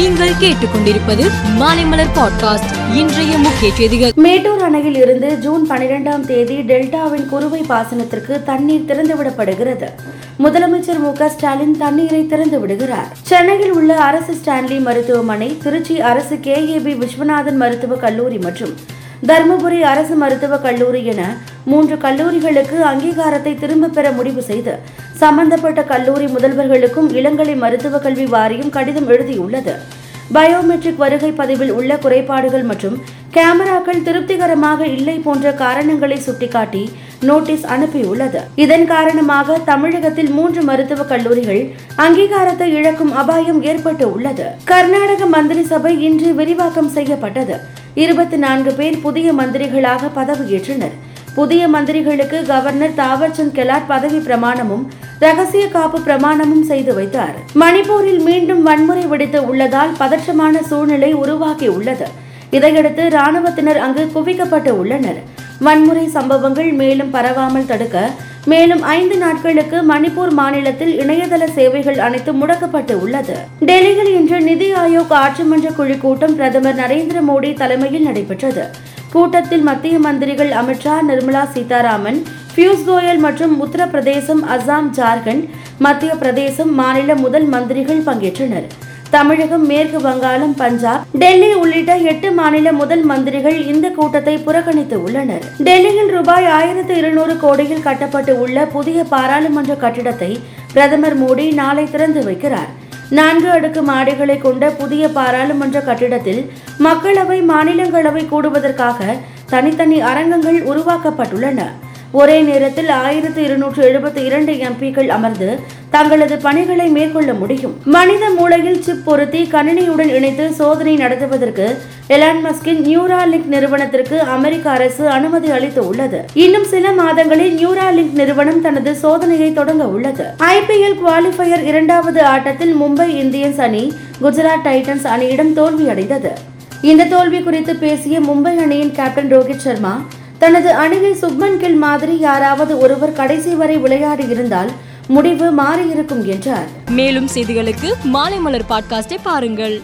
நீங்கள் கேட்டுக்கொண்டிருப்பது மாலைமலர் பாட்காஸ்ட். இன்றைய முக்கிய செய்திகள். மேட்டூர் அணையில் இருந்து ஜூன் பனிரெண்டாம் தேதி டெல்டாவின் குறுவை பாசனத்திற்கு தண்ணீர் திறந்துவிடப்படுகிறது. முதலமைச்சர் மு க ஸ்டாலின் தண்ணீரை திறந்து விடுகிறார் சென்னையில் உள்ள அரசு ஸ்டான்லி மருத்துவமனை திருச்சி அரசு கேஏபி விஸ்வநாதன் மருத்துவக் கல்லூரி மற்றும் தருமபுரி அரசு மருத்துவக் கல்லூரி என மூன்று கல்லூரிகளுக்கு அங்கீகாரத்தை திரும்பப் பெற முடிவு செய்து சம்பந்தப்பட்ட கல்லூரி முதல்வர்களுக்கும் இளங்கலை மருத்துவக் கல்வி வாரியம் கடிதம் எழுதியுள்ளது. பயோமெட்ரிக் வருகை பதிவில் உள்ள குறைபாடுகள் மற்றும் கேமராக்கள் திருப்திகரமாக இல்லை போன்ற காரணங்களை சுட்டிக்காட்டி நோட்டீஸ் அனுப்பியுள்ளது. இதன் காரணமாக தமிழகத்தில் மூன்று மருத்துவக் கல்லூரிகள் அங்கீகாரத்தை இழக்கும் அபாயம் ஏற்பட்டு உள்ளது. கர்நாடக மந்திரி சபை இன்று விரிவாக்கம் செய்யப்பட்டது. இருபத்தி நான்கு பேர் புதிய மந்திரிகளாக பதவியேற்றனர். புதிய மந்திரிகளுக்கு கவர்னர் தாவர்சந்த் கெலாட் பதவி பிரமாணமும் ரகசிய காப்பு பிரமாணமும் செய்து வைத்தார். மணிப்பூரில் மீண்டும் வன்முறை வெடித்து உள்ளதால் பதற்றமான சூழ்நிலை உருவாகி உள்ளது. இதையடுத்து ராணுவத்தினர் அங்கு குவிக்கப்பட்டு உள்ளனர். வன்முறை சம்பவங்கள் மேலும் பரவாமல் தடுக்க மேலும் ஐந்து நாட்களுக்கு மணிப்பூர் மாநிலத்தில் இணையதள சேவைகள் அனைத்தும் முடக்கப்பட்டு உள்ளது. டெல்லியில் இன்று நிதி ஆயோக் ஆட்சிமன்ற குழு கூட்டம் பிரதமர் நரேந்திர மோடி தலைமையில் நடைபெற்றது. கூட்டத்தில் மத்திய மந்திரிகள் அமித்ஷா நிர்மலா சீதாராமன் பியூஷ் கோயல் மற்றும் உத்தரப்பிரதேசம் அசாம் ஜார்க்கண்ட் மத்திய பிரதேசம் மாநில முதல் மந்திரிகள் பங்கேற்றனர். தமிழகம் மேற்கு வங்காளம் பஞ்சாப் டெல்லி உள்ளிட்ட எட்டு மாநில முதல் மந்திரிகள் இந்த கூட்டத்தை புறக்கணித்து உள்ளனர். டெல்லியில் ரூபாய் ஆயிரத்து இருநூறு கோடியில் கட்டப்பட்டு உள்ள புதிய பாராளுமன்ற கட்டிடத்தை பிரதமர் மோடி நாளை திறந்து வைக்கிறார். நான்கு அடுக்கு மாடிகளை கொண்ட புதிய பாராளுமன்ற கட்டிடத்தில் மக்களவை மாநிலங்களவை கூடுவதற்காக தனித்தனி அரங்கங்கள் உருவாக்கப்பட்டுள்ளன. ஒரே நேரத்தில் ஆயிரத்து இருநூற்று எழுபத்தி இரண்டு எம்பிக்கள் அமர்ந்து தங்களது பணிகளை மேற்கொள்ள முடியும். மனித மூளையில் சிப் பொருத்தி கணினியுடன் இணைத்து சோதனை நடத்துவதற்கு எலான் மஸ்கின் நியூராலிங்க் நிறுவனத்திற்கு அமெரிக்க அரசு அனுமதி அளித்து உள்ளது இன்னும் சில மாதங்களில் நியூராலிங்க் நிறுவனம் தனது சோதனையை தொடங்க உள்ளது. ஐபிஎல் குவாலிஃபயர் இரண்டாவது ஆட்டத்தில் மும்பை இந்தியன்ஸ் அணி குஜராத் டைட்டன்ஸ் அணியிடம் தோல்வியடைந்தது. இந்த தோல்வி குறித்து பேசிய மும்பை அணியின் கேப்டன் ரோஹித் சர்மா தனது அணியில் சுப்மன் கில் மாதிரி யாராவது ஒருவர் கடைசி வரை விளையாடி இருந்தால் முடிவு மாறியிருக்கும் என்றார். மேலும் செய்திகளுக்கு மாலை மலர் பாட்காஸ்டை பாருங்கள்.